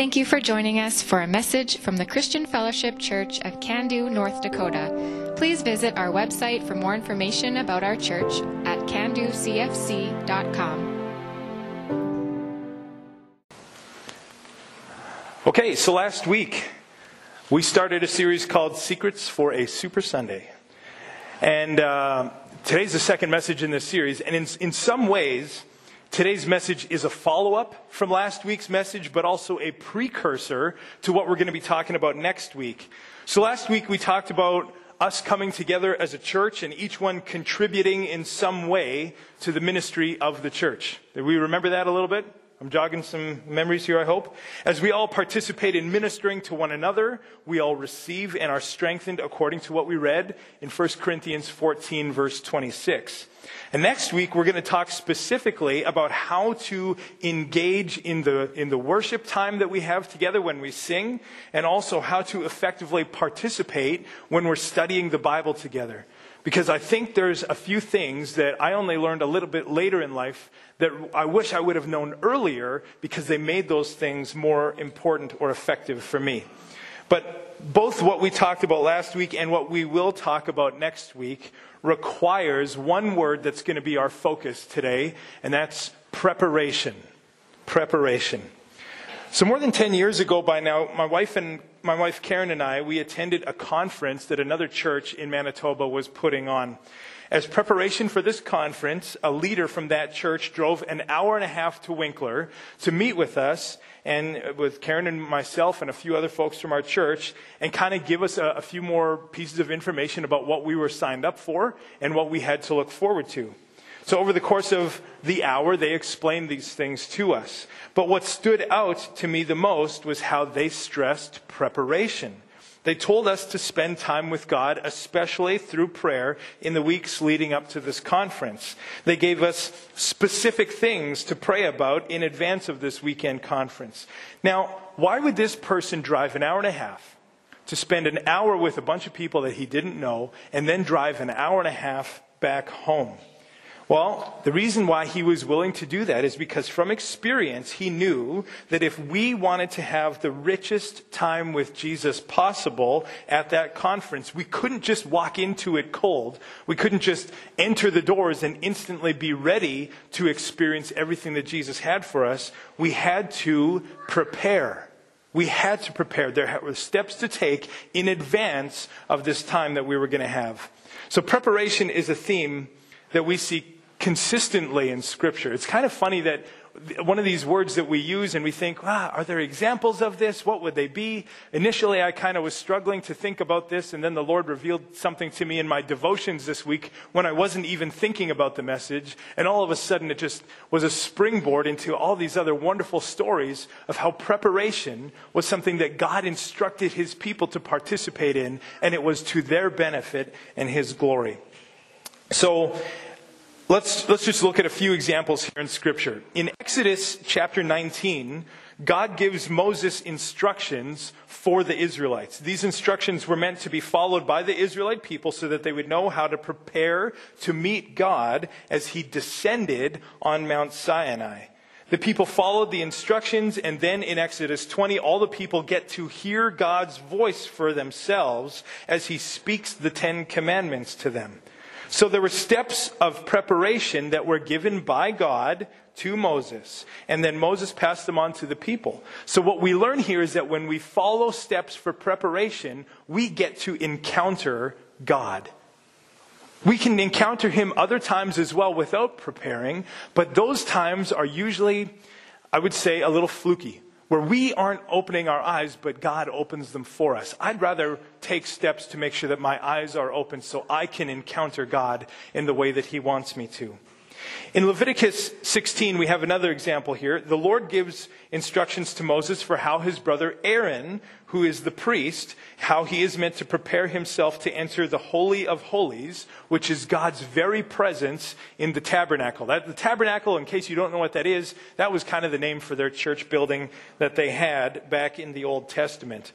Thank you for joining us for a message from the Christian Fellowship Church of Cando, North Dakota. Please visit our website for more information about our church at candocfc.com. Okay, so last week we started a series called Secrets for a Super Sunday. And uh, today's the second message in this series. And in, in some ways, Today's message is a follow up from last week's message, but also a precursor to what we're going to be talking about next week. So last week we talked about us coming together as a church and each one contributing in some way to the ministry of the church. Did we remember that a little bit? I'm jogging some memories here, I hope. As we all participate in ministering to one another, we all receive and are strengthened according to what we read in 1 Corinthians 14, verse 26. And next week, we're going to talk specifically about how to engage in the, in the worship time that we have together when we sing, and also how to effectively participate when we're studying the Bible together. Because I think there's a few things that I only learned a little bit later in life that I wish I would have known earlier because they made those things more important or effective for me. But both what we talked about last week and what we will talk about next week requires one word that's going to be our focus today, and that's preparation. Preparation. So more than 10 years ago by now, my wife and my wife Karen and I, we attended a conference that another church in Manitoba was putting on. As preparation for this conference, a leader from that church drove an hour and a half to Winkler to meet with us and with Karen and myself and a few other folks from our church and kind of give us a, a few more pieces of information about what we were signed up for and what we had to look forward to. So over the course of the hour, they explained these things to us. But what stood out to me the most was how they stressed preparation. They told us to spend time with God, especially through prayer, in the weeks leading up to this conference. They gave us specific things to pray about in advance of this weekend conference. Now, why would this person drive an hour and a half to spend an hour with a bunch of people that he didn't know and then drive an hour and a half back home? Well, the reason why he was willing to do that is because from experience, he knew that if we wanted to have the richest time with Jesus possible at that conference, we couldn't just walk into it cold. We couldn't just enter the doors and instantly be ready to experience everything that Jesus had for us. We had to prepare. We had to prepare. There were steps to take in advance of this time that we were going to have. So preparation is a theme that we see consistently in Scripture. It's kind of funny that one of these words that we use and we think, wow, are there examples of this? What would they be? Initially, I kind of was struggling to think about this, and then the Lord revealed something to me in my devotions this week when I wasn't even thinking about the message. And all of a sudden, it just was a springboard into all these other wonderful stories of how preparation was something that God instructed his people to participate in, and it was to their benefit and his glory. So, Let's, let's just look at a few examples here in Scripture. In Exodus chapter 19, God gives Moses instructions for the Israelites. These instructions were meant to be followed by the Israelite people so that they would know how to prepare to meet God as he descended on Mount Sinai. The people followed the instructions, and then in Exodus 20, all the people get to hear God's voice for themselves as he speaks the Ten Commandments to them. So there were steps of preparation that were given by God to Moses, and then Moses passed them on to the people. So what we learn here is that when we follow steps for preparation, we get to encounter God. We can encounter him other times as well without preparing, but those times are usually, I would say, a little fluky where we aren't opening our eyes, but God opens them for us. I'd rather take steps to make sure that my eyes are open so I can encounter God in the way that He wants me to. In Leviticus 16, we have another example here. The Lord gives instructions to Moses for how his brother Aaron, who is the priest, how he is meant to prepare himself to enter the Holy of Holies, which is God's very presence in the tabernacle. That, the tabernacle, in case you don't know what that is, that was kind of the name for their church building that they had back in the Old Testament.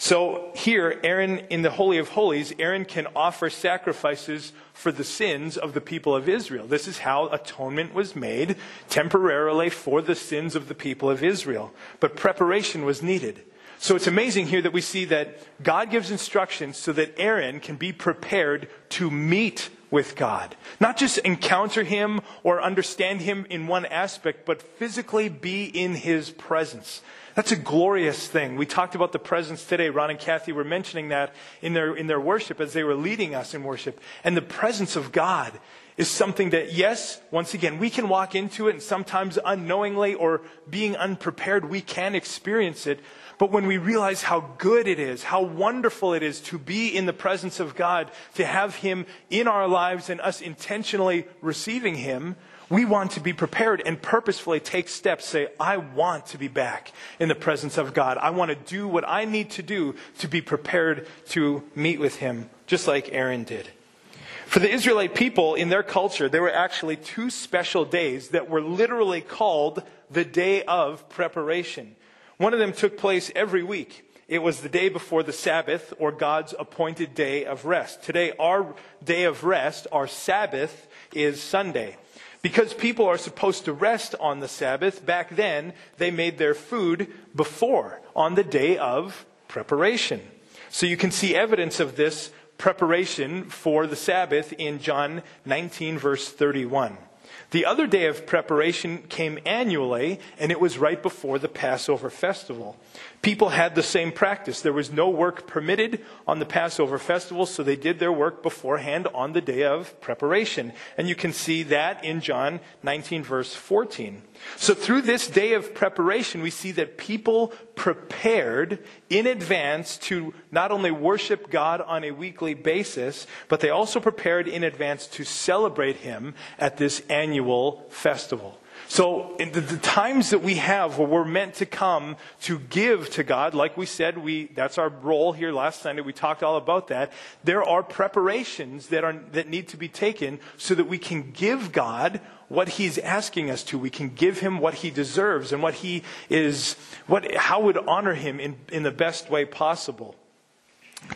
So here, Aaron, in the Holy of Holies, Aaron can offer sacrifices for the sins of the people of Israel. This is how atonement was made temporarily for the sins of the people of Israel. But preparation was needed. So it's amazing here that we see that God gives instructions so that Aaron can be prepared to meet with God. Not just encounter Him or understand Him in one aspect, but physically be in His presence. That's a glorious thing. We talked about the presence today. Ron and Kathy were mentioning that in their, in their worship as they were leading us in worship. And the presence of God is something that, yes, once again, we can walk into it and sometimes unknowingly or being unprepared, we can experience it. But when we realize how good it is, how wonderful it is to be in the presence of God, to have Him in our lives and us intentionally receiving Him, we want to be prepared and purposefully take steps, say, I want to be back in the presence of God. I want to do what I need to do to be prepared to meet with Him, just like Aaron did. For the Israelite people in their culture, there were actually two special days that were literally called the day of preparation. One of them took place every week. It was the day before the Sabbath or God's appointed day of rest. Today, our day of rest, our Sabbath, is Sunday. Because people are supposed to rest on the Sabbath, back then they made their food before, on the day of preparation. So you can see evidence of this preparation for the Sabbath in John 19, verse 31. The other day of preparation came annually, and it was right before the Passover festival. People had the same practice. There was no work permitted on the Passover festival, so they did their work beforehand on the day of preparation. And you can see that in John 19, verse 14. So through this day of preparation, we see that people prepared in advance to not only worship God on a weekly basis, but they also prepared in advance to celebrate Him at this annual festival. So, in the, the, times that we have where we're meant to come to give to God, like we said, we, that's our role here last Sunday. We talked all about that. There are preparations that, are, that need to be taken so that we can give God what He's asking us to. We can give Him what He deserves and what He is, what, how would honor Him in, in the best way possible.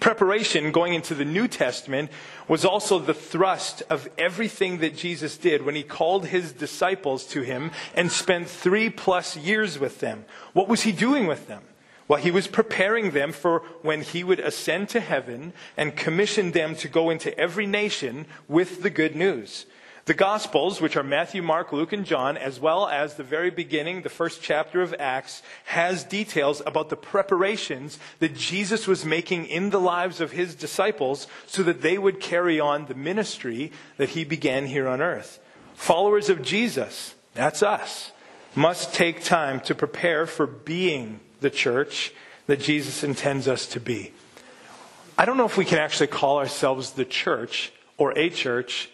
Preparation going into the New Testament was also the thrust of everything that Jesus did when he called his disciples to him and spent three plus years with them. What was he doing with them? Well, he was preparing them for when he would ascend to heaven and commission them to go into every nation with the good news. The Gospels, which are Matthew, Mark, Luke, and John, as well as the very beginning, the first chapter of Acts, has details about the preparations that Jesus was making in the lives of his disciples so that they would carry on the ministry that he began here on earth. Followers of Jesus, that's us, must take time to prepare for being the church that Jesus intends us to be. I don't know if we can actually call ourselves the church or a church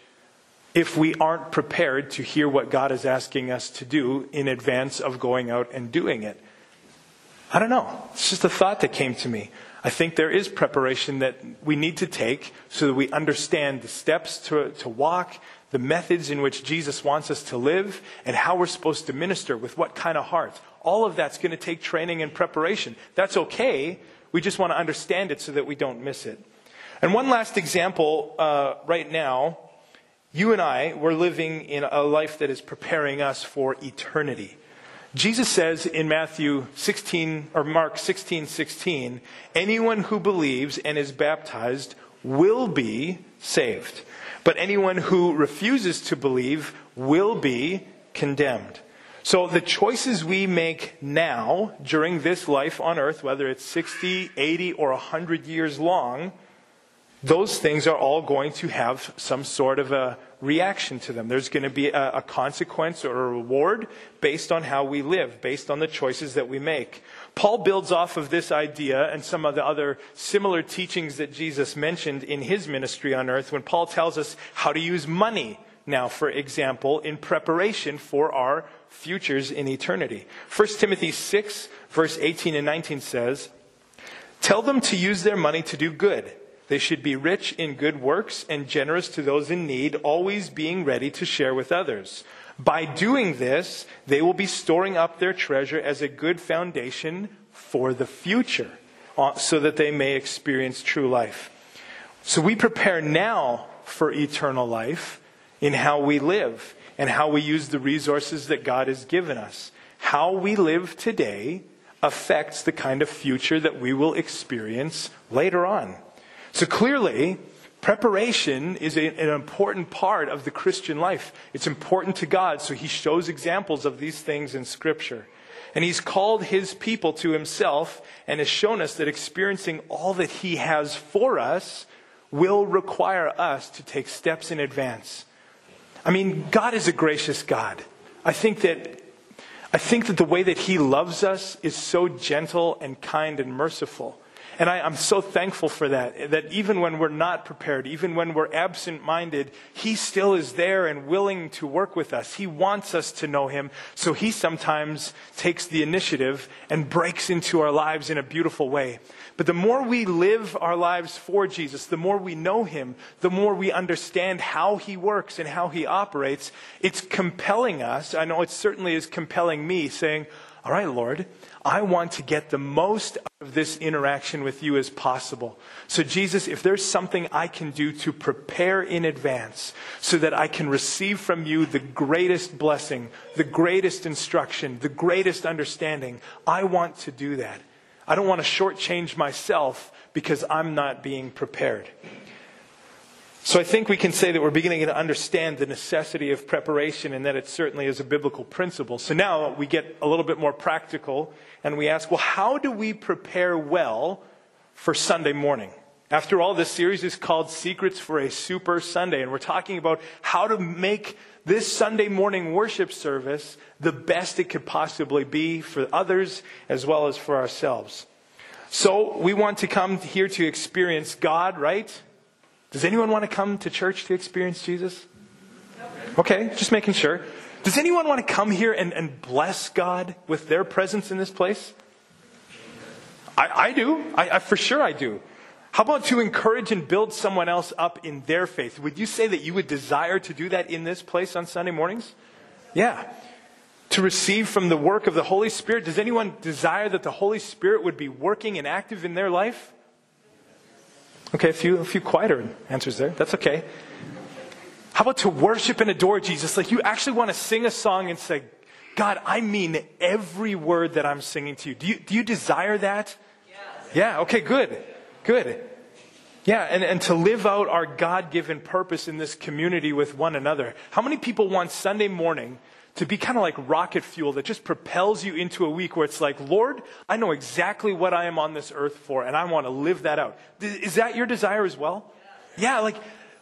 if we aren't prepared to hear what God is asking us to do in advance of going out and doing it. I don't know. It's just a thought that came to me. I think there is preparation that we need to take so that we understand the steps to, to walk, the methods in which Jesus wants us to live, and how we're supposed to minister with what kind of heart. All of that's going to take training and preparation. That's okay. We just want to understand it so that we don't miss it. And one last example uh, right now you and I, we're living in a life that is preparing us for eternity. Jesus says in Matthew 16 or Mark 16, 16, anyone who believes and is baptized will be saved. But anyone who refuses to believe will be condemned. So the choices we make now during this life on earth, whether it's 60, 80, or 100 years long, those things are all going to have some sort of a reaction to them. There's going to be a, a, consequence or a reward based on how we live, based on the choices that we make. Paul builds off of this idea and some of the other similar teachings that Jesus mentioned in his ministry on earth when Paul tells us how to use money now, for example, in preparation for our futures in eternity. 1 Timothy 6, verse 18 and 19 says, Tell them to use their money to do good they should be rich in good works and generous to those in need, always being ready to share with others. By doing this, they will be storing up their treasure as a good foundation for the future, uh, so that they may experience true life. So we prepare now for eternal life in how we live and how we use the resources that God has given us. How we live today affects the kind of future that we will experience later on. So clearly, preparation is a, an important part of the Christian life. It's important to God, so He shows examples of these things in Scripture. And He's called His people to Himself and has shown us that experiencing all that He has for us will require us to take steps in advance. I mean, God is a gracious God. I think that I think that the way that He loves us is so gentle and kind and merciful. And I, am so thankful for that, that even when we're not prepared, even when we're absent minded, He still is there and willing to work with us. He wants us to know Him, so He sometimes takes the initiative and breaks into our lives in a beautiful way. But the more we live our lives for Jesus, the more we know Him, the more we understand how He works and how He operates, it's compelling us. I know it certainly is compelling me, saying, All right, Lord, I want to get the most out of this interaction with you as possible. So, Jesus, if there's something I can do to prepare in advance so that I can receive from you the greatest blessing, the greatest instruction, the greatest understanding, I want to do that. I don't want to shortchange myself because I'm not being prepared. So I think we can say that we're beginning to understand the necessity of preparation and that it certainly is a biblical principle. So now we get a little bit more practical and we ask, well, how do we prepare well for Sunday morning? After all, this series is called Secrets for a Super Sunday, and we're talking about how to make this Sunday morning worship service the best it could possibly be for others as well as for ourselves. So we want to come here to experience God, right? Does anyone want to come to church to experience Jesus? Okay, just making sure. Does anyone want to come here and, and bless God with their presence in this place? I, I do. I, I, for sure I do. How about to encourage and build someone else up in their faith? Would you say that you would desire to do that in this place on Sunday mornings? Yeah. To receive from the work of the Holy Spirit. Does anyone desire that the Holy Spirit would be working and active in their life? Okay, a few, a few quieter answers there. That's okay. How about to worship and adore Jesus? Like you actually want to sing a song and say, God, I mean every word that I'm singing to you. Do you, do you desire that? Yes. Yeah, okay, good. Good. Yeah, and, and to live out our God given purpose in this community with one another. How many people want Sunday morning to be kind of like rocket fuel that just propels you into a week where it's like, Lord, I know exactly what I am on this earth for, and I want to live that out? Is that your desire as well? Yeah, like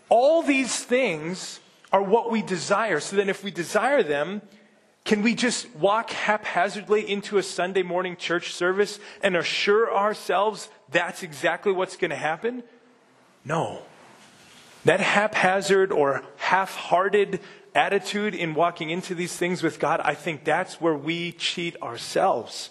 all these things are what we desire. So then, if we desire them, can we just walk haphazardly into a Sunday morning church service and assure ourselves that's exactly what's going to happen? No. That haphazard or half hearted attitude in walking into these things with God, I think that's where we cheat ourselves.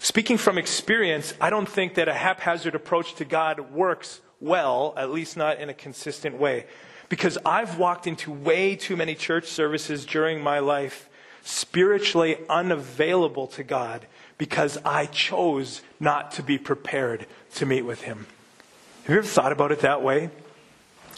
Speaking from experience, I don't think that a haphazard approach to God works well, at least not in a consistent way. Because I've walked into way too many church services during my life spiritually unavailable to God because I chose not to be prepared to meet with Him. Have you ever thought about it that way?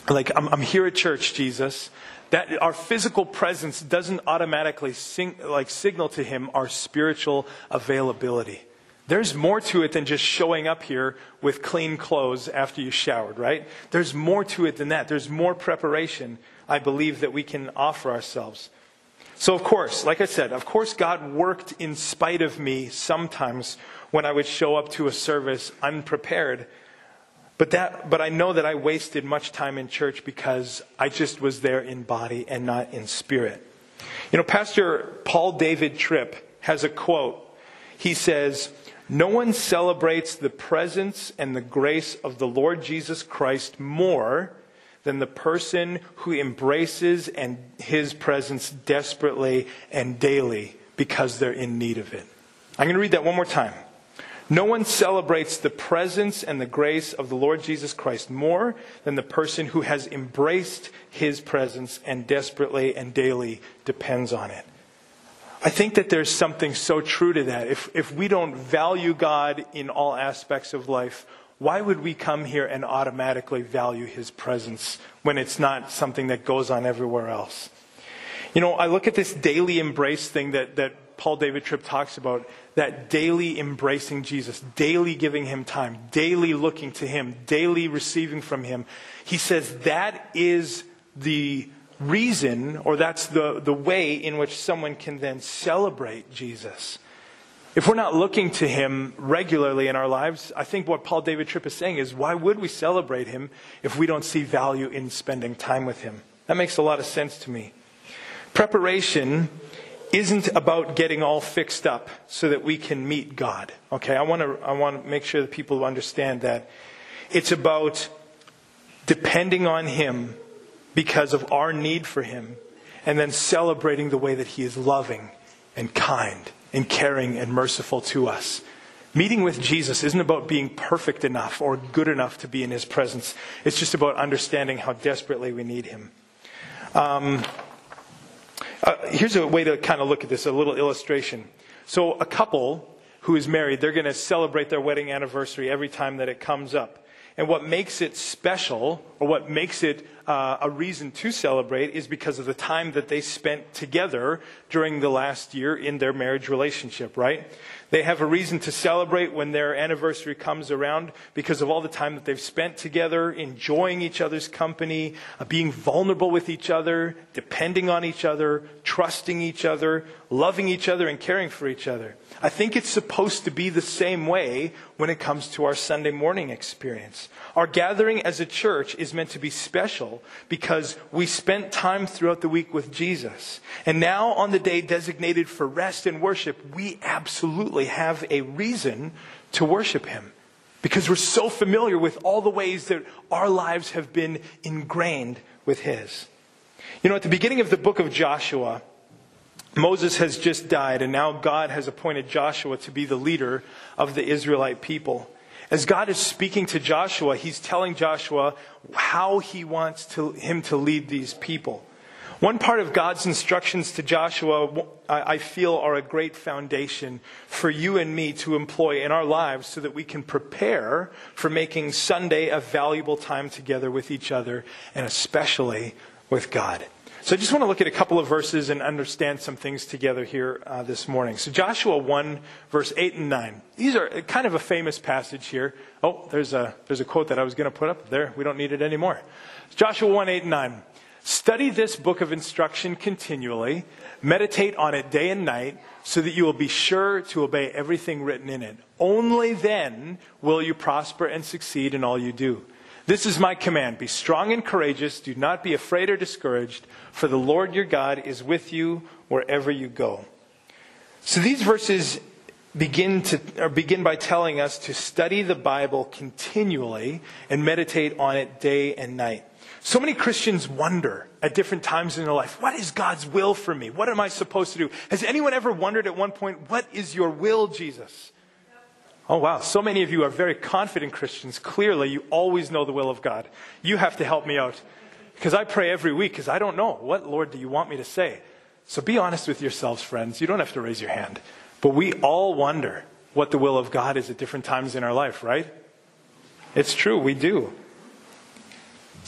Like, I'm, I'm here at church, Jesus. That our physical presence doesn't automatically sing, like signal to Him our spiritual availability. There's more to it than just showing up here with clean clothes after you showered, right? There's more to it than that. There's more preparation, I believe, that we can offer ourselves. So, of course, like I said, of course, God worked in spite of me sometimes when I would show up to a service unprepared. But, that, but I know that I wasted much time in church because I just was there in body and not in spirit. You know, Pastor Paul David Tripp has a quote. He says, No one celebrates the presence and the grace of the Lord Jesus Christ more than the person who embraces and his presence desperately and daily because they're in need of it. I'm going to read that one more time. No one celebrates the presence and the grace of the Lord Jesus Christ more than the person who has embraced his presence and desperately and daily depends on it. I think that there's something so true to that. If, if we don't value God in all aspects of life, why would we come here and automatically value his presence when it's not something that goes on everywhere else? You know, I look at this daily embrace thing that, that Paul David Tripp talks about, that daily embracing Jesus, daily giving him time, daily looking to him, daily receiving from him. He says that is the reason, or that's the, the way in which someone can then celebrate Jesus. If we're not looking to him regularly in our lives, I think what Paul David Tripp is saying is why would we celebrate him if we don't see value in spending time with him? That makes a lot of sense to me. Preparation isn't about getting all fixed up so that we can meet God. Okay, I want to I want to make sure that people understand that it's about depending on him because of our need for Him, and then celebrating the way that He is loving and kind and caring and merciful to us. Meeting with Jesus isn't about being perfect enough or good enough to be in His presence. It's just about understanding how desperately we need Him. Um, uh, here's a way to kind of look at this a little illustration. So, a couple who is married, they're going to celebrate their wedding anniversary every time that it comes up. And what makes it special, or what makes it uh, a reason to celebrate, is because of the time that they spent together during the last year in their marriage relationship, right? They have a reason to celebrate when their anniversary comes around because of all the time that they've spent together, enjoying each other's company, uh, being vulnerable with each other, depending on each other, trusting each other, loving each other, and caring for each other. I think it's supposed to be the same way when it comes to our Sunday morning experience. Our gathering as a church is meant to be special because we spent time throughout the week with Jesus. And now, on the day designated for rest and worship, we absolutely have a reason to worship Him because we're so familiar with all the ways that our lives have been ingrained with His. You know, at the beginning of the book of Joshua, Moses has just died, and now God has appointed Joshua to be the leader of the Israelite people. As God is speaking to Joshua, he's telling Joshua how he wants to, him to lead these people. One part of God's instructions to Joshua, I feel, are a great foundation for you and me to employ in our lives so that we can prepare for making Sunday a valuable time together with each other and especially with God. So I just want to look at a couple of verses and understand some things together here uh, this morning. So Joshua 1, verse 8 and 9. These are kind of a famous passage here. Oh, there's a, there's a quote that I was going to put up there. We don't need it anymore. Joshua 1, 8 and 9. Study this book of instruction continually. Meditate on it day and night so that you will be sure to obey everything written in it. Only then will you prosper and succeed in all you do. This is my command Be strong and courageous. Do not be afraid or discouraged, for the Lord your God is with you wherever you go. So these verses begin, to, or begin by telling us to study the Bible continually and meditate on it day and night. So many Christians wonder at different times in their life, what is God's will for me? What am I supposed to do? Has anyone ever wondered at one point, what is your will, Jesus? Oh, wow. So many of you are very confident Christians. Clearly, you always know the will of God. You have to help me out. Because I pray every week because I don't know. What, Lord, do you want me to say? So be honest with yourselves, friends. You don't have to raise your hand. But we all wonder what the will of God is at different times in our life, right? It's true, we do.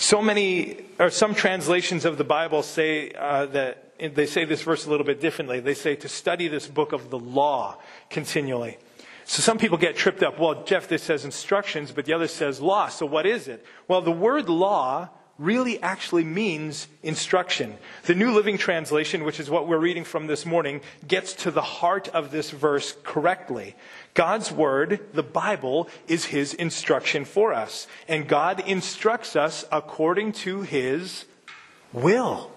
So many, or some translations of the Bible say uh, that they say this verse a little bit differently. They say to study this book of the law continually. So some people get tripped up. Well, Jeff, this says instructions, but the other says law. So what is it? Well, the word law really actually means instruction. The New Living Translation, which is what we're reading from this morning, gets to the heart of this verse correctly. God's Word, the Bible, is His instruction for us. And God instructs us according to His will.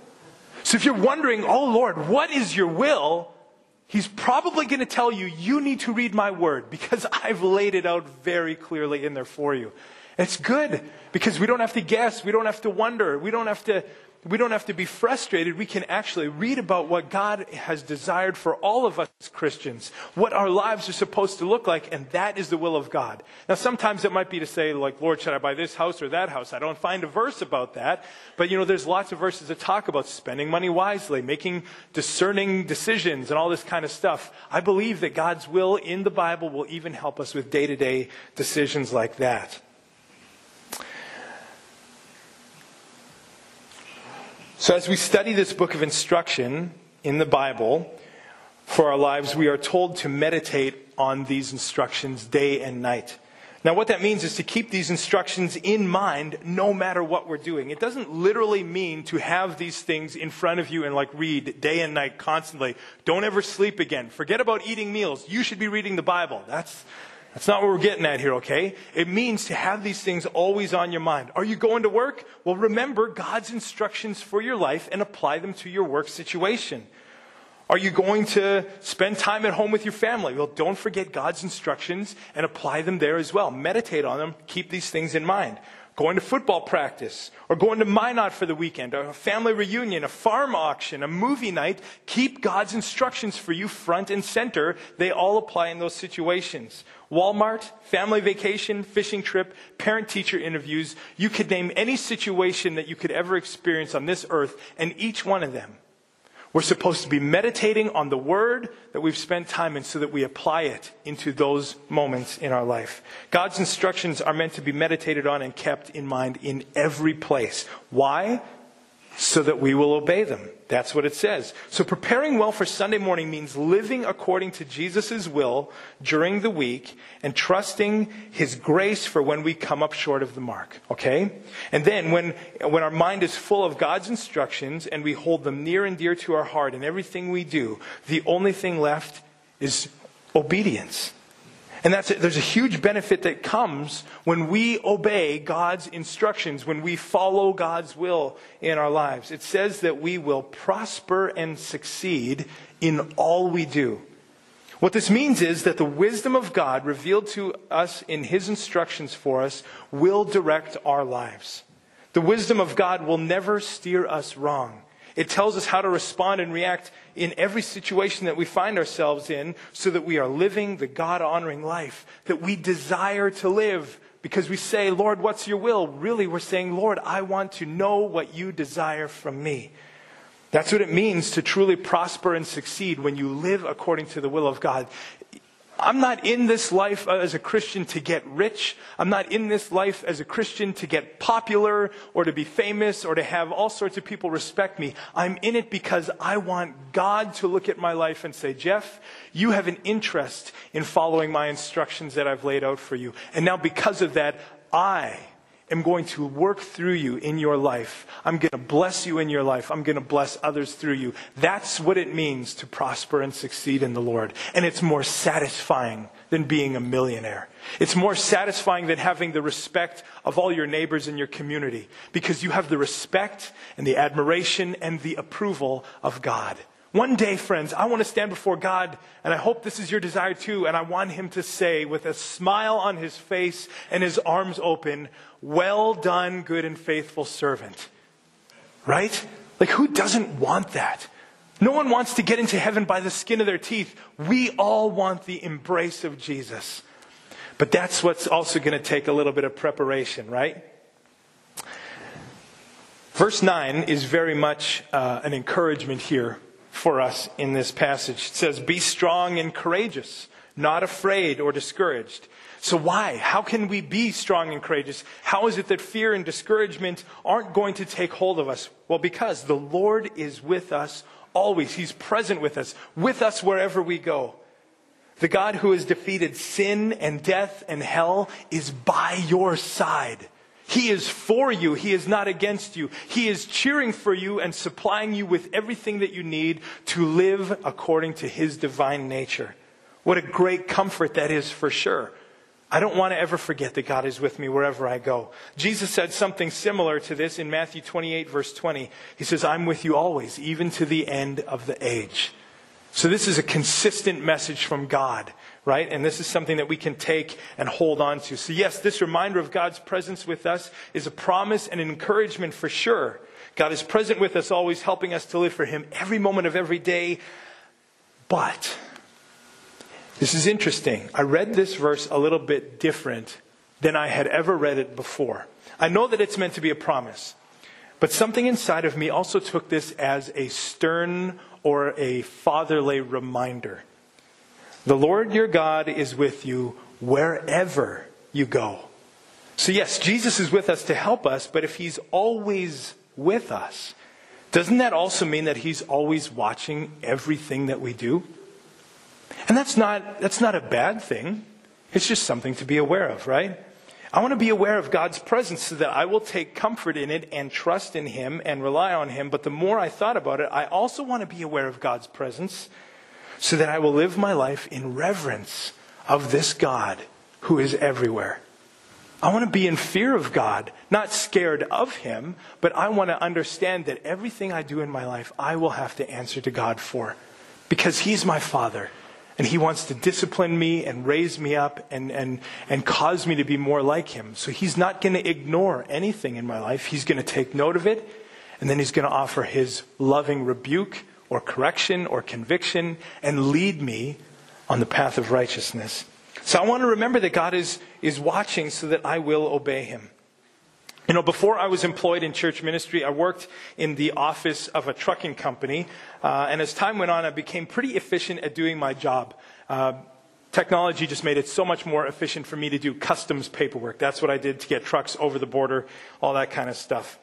So if you're wondering, oh Lord, what is your will? He's probably going to tell you, you need to read my word because I've laid it out very clearly in there for you. It's good because we don't have to guess. We don't have to wonder. We don't have to we don't have to be frustrated. We can actually read about what God has desired for all of us Christians, what our lives are supposed to look like, and that is the will of God. Now, sometimes it might be to say, like, Lord, should I buy this house or that house? I don't find a verse about that. But, you know, there's lots of verses that talk about spending money wisely, making discerning decisions, and all this kind of stuff. I believe that God's will in the Bible will even help us with day to day decisions like that. So, as we study this book of instruction in the Bible for our lives, we are told to meditate on these instructions day and night. Now, what that means is to keep these instructions in mind no matter what we're doing. It doesn't literally mean to have these things in front of you and like read day and night constantly. Don't ever sleep again. Forget about eating meals. You should be reading the Bible. That's, that's not what we're getting at here, okay? It means to have these things always on your mind. Are you going to work? Well, remember God's instructions for your life and apply them to your work situation. Are you going to spend time at home with your family? Well, don't forget God's instructions and apply them there as well. Meditate on them. Keep these things in mind going to football practice, or going to Minot for the weekend, or a family reunion, a farm auction, a movie night, keep God's instructions for you front and center. They all apply in those situations. Walmart, family vacation, fishing trip, parent teacher interviews. You could name any situation that you could ever experience on this earth, and each one of them we're supposed to be meditating on the word that we've spent time in so that we apply it into those moments in our life. God's instructions are meant to be meditated on and kept in mind in every place. Why? So that we will obey them. That's what it says. So preparing well for Sunday morning means living according to Jesus' will during the week and trusting His grace for when we come up short of the mark. Okay? And then when, when our mind is full of God's instructions and we hold them near and dear to our heart in everything we do, the only thing left is obedience. And that's there's a huge benefit that comes when we obey God's instructions, when we follow God's will in our lives. It says that we will prosper and succeed in all we do. What this means is that the wisdom of God revealed to us in His instructions for us will direct our lives. The wisdom of God will never steer us wrong. It tells us how to respond and react in every situation that we find ourselves in so that we are living the God honoring life that we desire to live. Because we say, Lord, what's your will? Really, we're saying, Lord, I want to know what you desire from me. That's what it means to truly prosper and succeed when you live according to the will of God. I'm not in this life uh, as a Christian to get rich. I'm not in this life as a Christian to get popular or to be famous or to have all sorts of people respect me. I'm in it because I want God to look at my life and say, Jeff, you have an interest in following my instructions that I've laid out for you. And now because of that, I am going to work through you in your life. I'm going to bless you in your life. I'm going to bless others through you. That's what it means to prosper and succeed in the Lord. And it's more satisfying than being a millionaire. It's more satisfying than having the respect of all your neighbors in your community because you have the respect and the admiration and the approval of God. One day, friends, I want to stand before God, and I hope this is your desire too, and I want Him to say, with a smile on His face and His arms open, Well done, good and faithful servant. Right? Like, who doesn't want that? No one wants to get into heaven by the skin of their teeth. We all want the embrace of Jesus. But that's what's also going to take a little bit of preparation, right? Verse 9 is very much uh, an encouragement here for us in this passage. It says, Be strong and courageous, not afraid or discouraged. So, why? How can we be strong and courageous? How is it that fear and discouragement aren't going to take hold of us? Well, because the Lord is with us always. He's present with us, with us wherever we go. The God who has defeated sin and death and hell is by your side. He is for you. He is not against you. He is cheering for you and supplying you with everything that you need to live according to His divine nature. What a great comfort that is for sure. I don't want to ever forget that God is with me wherever I go. Jesus said something similar to this in Matthew 28, verse 20. He says, I'm with you always, even to the end of the age. So, this is a consistent message from God right? And this is something that we can take and hold on to. So, yes, this reminder of God's presence with us is a promise and an encouragement for sure. God is present with us, always helping us to live for Him every moment of every day. But, this is interesting. I read this verse a little bit different than I had ever read it before. I know that it's meant to be a promise, but something inside of me also took this as a stern or a fatherly reminder. The Lord your God is with you wherever you go. So, yes, Jesus is with us to help us, but if he's always with us, doesn't that also mean that he's always watching everything that we do? And that's not, that's not a bad thing. It's just something to be aware of, right? I want to be aware of God's presence so that I will take comfort in it and trust in Him and rely on Him. But the more I thought about it, I also want to be aware of God's presence so that I will live my life in reverence of this God who is everywhere. I want to be in fear of God, not scared of Him, but I want to understand that everything I do in my life, I will have to answer to God for because He's my Father. And He wants to discipline me and raise me up and, and, and cause me to be more like Him. So He's not going to ignore anything in my life. He's going to take note of it, and then He's going to offer His loving rebuke or correction or conviction and lead me on the path of righteousness. So I want to remember that God is, is watching so that I will obey him. You know, before I was employed in church ministry, I worked in the office of a trucking company. Uh, and as time went on, I became pretty efficient at doing my job. Uh, technology just made it so much more efficient for me to do customs paperwork. That's what I did to get trucks over the border, all that kind of stuff.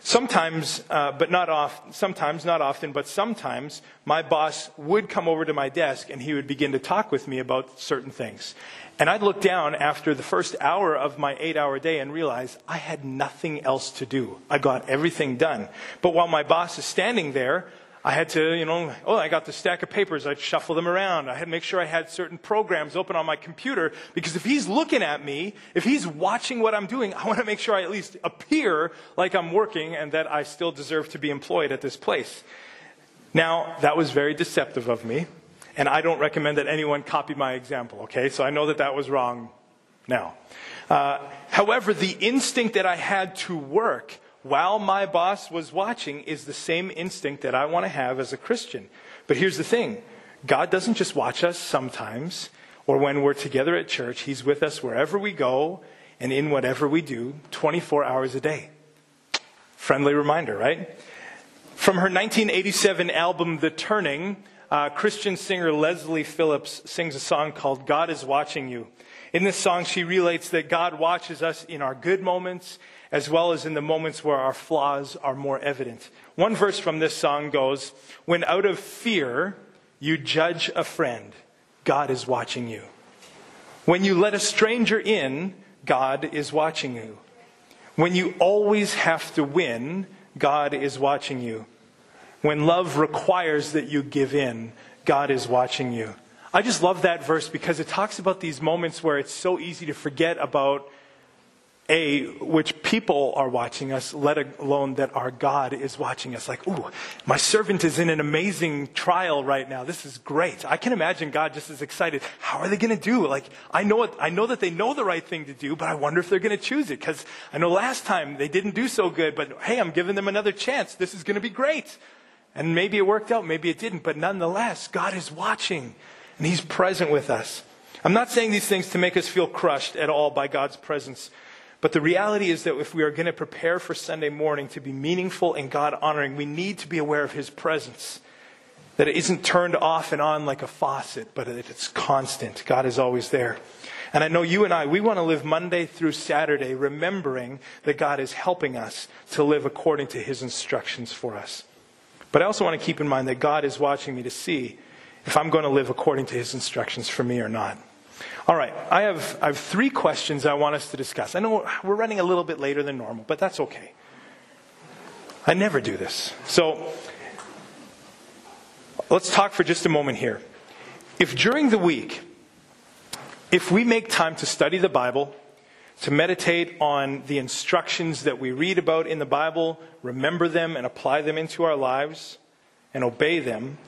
Sometimes, uh, but not often, sometimes, not often, but sometimes, my boss would come over to my desk and he would begin to talk with me about certain things. And I'd look down after the first hour of my eight hour day and realize I had nothing else to do. I got everything done. But while my boss is standing there, I had to, you know, oh, I got the stack of papers. I'd shuffle them around. I had to make sure I had certain programs open on my computer because if he's looking at me, if he's watching what I'm doing, I want to make sure I at least appear like I'm working and that I still deserve to be employed at this place. Now, that was very deceptive of me, and I don't recommend that anyone copy my example, okay? So I know that that was wrong now. Uh, however, the instinct that I had to work while my boss was watching is the same instinct that I want to have as a Christian. But here's the thing God doesn't just watch us sometimes or when we're together at church, He's with us wherever we go and in whatever we do 24 hours a day. Friendly reminder, right? From her 1987 album, The Turning, uh, Christian singer Leslie Phillips sings a song called God is Watching You. In this song, she relates that God watches us in our good moments as well as in the moments where our flaws are more evident. One verse from this song goes When out of fear you judge a friend, God is watching you. When you let a stranger in, God is watching you. When you always have to win, God is watching you. When love requires that you give in, God is watching you. I just love that verse because it talks about these moments where it's so easy to forget about a, which people are watching us, let alone that our God is watching us. Like, ooh, my servant is in an amazing trial right now. This is great. I can imagine God just as excited. How are they going to do? Like, I know it, I know that they know the right thing to do, but I wonder if they're going to choose it because I know last time they didn't do so good, but hey, I'm giving them another chance. This is going to be great. And maybe it worked out, maybe it didn't, but nonetheless, God is watching and He's present with us. I'm not saying these things to make us feel crushed at all by God's presence. But the reality is that if we are going to prepare for Sunday morning to be meaningful and God honoring, we need to be aware of His presence. That it isn't turned off and on like a faucet, but that it's constant. God is always there. And I know you and I, we want to live Monday through Saturday remembering that God is helping us to live according to His instructions for us. But I also want to keep in mind that God is watching me to see if I'm going to live according to His instructions for me or not. All right, I have, I have three questions I want us to discuss. I know we're running a little bit later than normal, but that's okay. I never do this. So let's talk for just a moment here. If during the week, if we make time to study the Bible, to meditate on the instructions that we read about in the Bible, remember them and apply them into our lives, and obey them,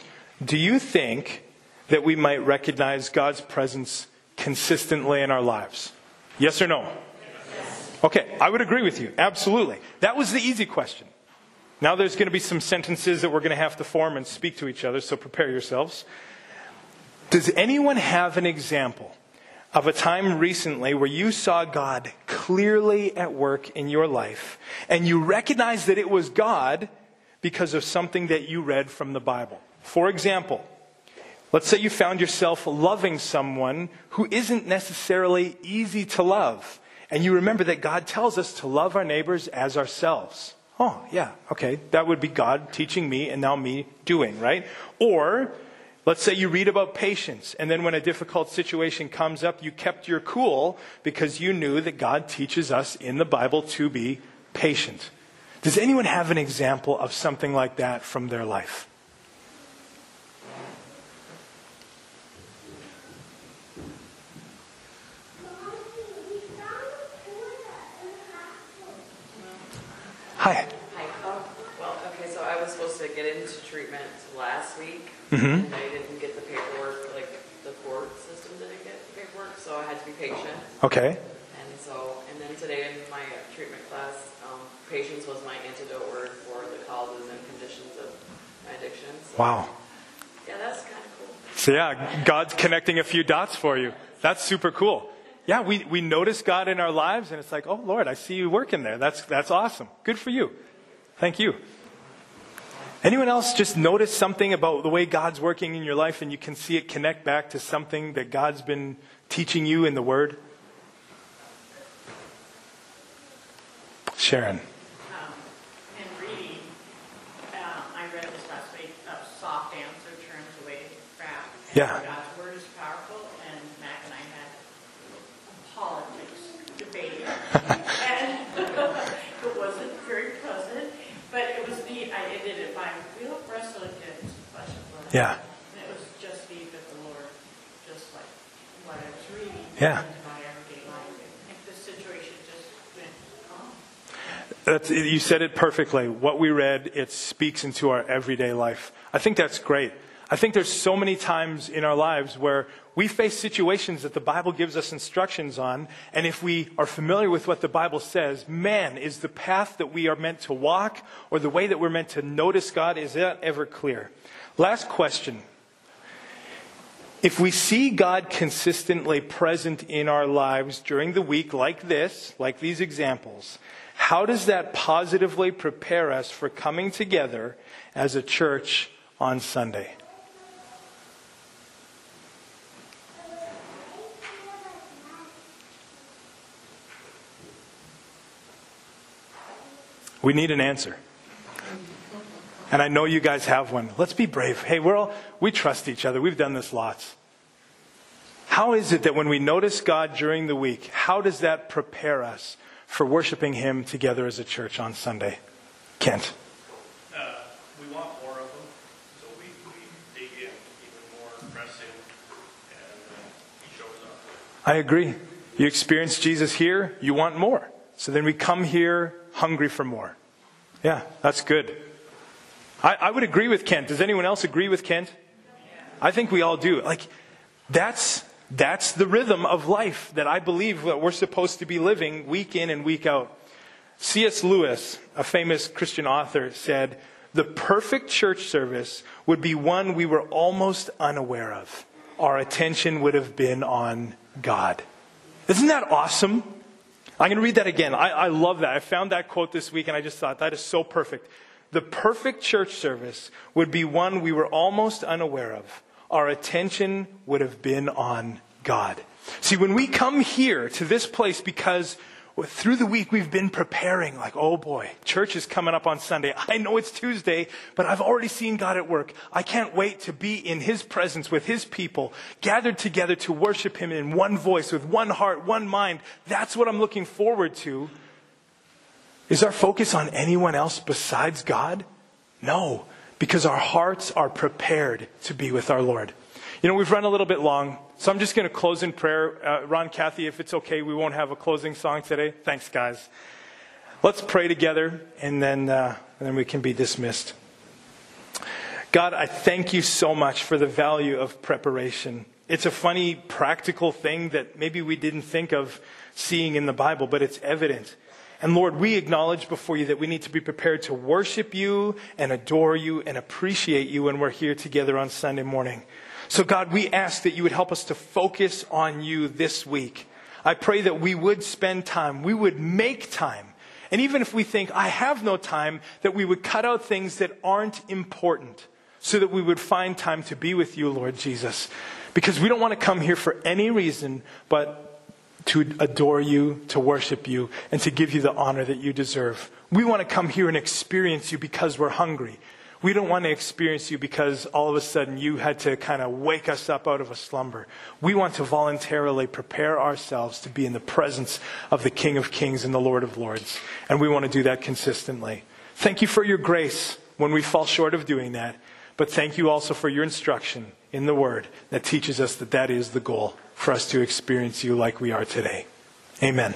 do you think that we might recognize God's presence consistently in our lives? Yes or no? Okay, I would agree with you. Absolutely. That was the easy question. Now there's going to be some sentences that we're going to have to form and speak to each other, so prepare yourselves. Does anyone have an example of a time recently where you saw God clearly at work in your life and you recognized that it was God because of something that you read from the Bible? For example, let's say you found yourself loving someone who isn't necessarily easy to love, and you remember that God tells us to love our neighbors as ourselves. Oh, yeah, okay, that would be God teaching me and now me doing, right? Or, Let's say you read about patience, and then when a difficult situation comes up, you kept your cool because you knew that God teaches us in the Bible to be patient. Does anyone have an example of something like that from their life? Hi. Hi. Oh, well, okay, so I was supposed to get into treatment last week, Mm-hmm. and I didn't get the paperwork, like, the court system didn't get the paperwork, so I had to be patient. Okay. And so, and then today in my treatment class, um, patience was my antidote word for the causes and conditions of my addictions. Wow. Yeah, that's kind of cool. So, yeah, God's connecting a few dots for you. That's super cool. Yeah, we, we notice God in our lives, and it's like, oh, Lord, I see you working there. That's, that's awesome. Good for you. Thank you. Anyone else just notice something about the way God's working in your life and you can see it connect back to something that God's been teaching you in the Word? Sharon. Um, in reading, uh, I read this last week, soft answer turns away wrath. And Yeah. God's word is powerful, and Mac and I had politics debate. And it wasn't very pleasant, but it was neat. I ended it by real wrestling against flesh and blood. Yeah. And it was just neat that the Lord, just like what I was reading, Yeah. into my everyday life. And the situation just went on. That's, you said it perfectly. What we read, it speaks into our everyday life. I think that's great. I think there's so many times in our lives where we face situations that the Bible gives us instructions on, and if we are familiar with what the Bible says, man, is the path that we are meant to walk or the way that we're meant to notice God, is that ever clear? Last question. If we see God consistently present in our lives during the week, like this, like these examples, how does that positively prepare us for coming together as a church on Sunday? We need an answer. And I know you guys have one. Let's be brave. Hey, we're all, we trust each other. We've done this lots. How is it that when we notice God during the week, how does that prepare us for worshiping Him together as a church on Sunday? Kent. Uh, we want more of them, so we, we dig in even more, press and uh, he shows up. I agree. You experience Jesus here, you want more. So then we come here hungry for more. Yeah, that's good. I, I would agree with Kent. Does anyone else agree with Kent? I think we all do. Like, that's, that's the rhythm of life that I believe that we're supposed to be living week in and week out. C.S. Lewis, a famous Christian author, said, The perfect church service would be one we were almost unaware of. Our attention would have been on God. Isn't that awesome? I'm going to read that again. I, I love that. I found that quote this week and I just thought that is so perfect. The perfect church service would be one we were almost unaware of. Our attention would have been on God. See, when we come here to this place because through the week we've been preparing, like, oh boy, church is coming up on Sunday. I know it's Tuesday, but I've already seen God at work. I can't wait to be in His presence with His people, gathered together to worship Him in one voice, with one heart, one mind. That's what I'm looking forward to. Is our focus on anyone else besides God? No, because our hearts are prepared to be with our Lord. You know, we've run a little bit long, so I'm just going to close in prayer. Uh, Ron, Kathy, if it's okay, we won't have a closing song today. Thanks, guys. Let's pray together, and then, uh, and then we can be dismissed. God, I thank you so much for the value of preparation. It's a funny, practical thing that maybe we didn't think of seeing in the Bible, but it's evident. And Lord, we acknowledge before you that we need to be prepared to worship you and adore you and appreciate you when we're here together on Sunday morning. So, God, we ask that you would help us to focus on you this week. I pray that we would spend time, we would make time. And even if we think, I have no time, that we would cut out things that aren't important so that we would find time to be with you, Lord Jesus. Because we don't want to come here for any reason but to adore you, to worship you, and to give you the honor that you deserve. We want to come here and experience you because we're hungry. We don't want to experience you because all of a sudden you had to kind of wake us up out of a slumber. We want to voluntarily prepare ourselves to be in the presence of the King of Kings and the Lord of Lords. And we want to do that consistently. Thank you for your grace when we fall short of doing that. But thank you also for your instruction in the Word that teaches us that that is the goal for us to experience you like we are today. Amen.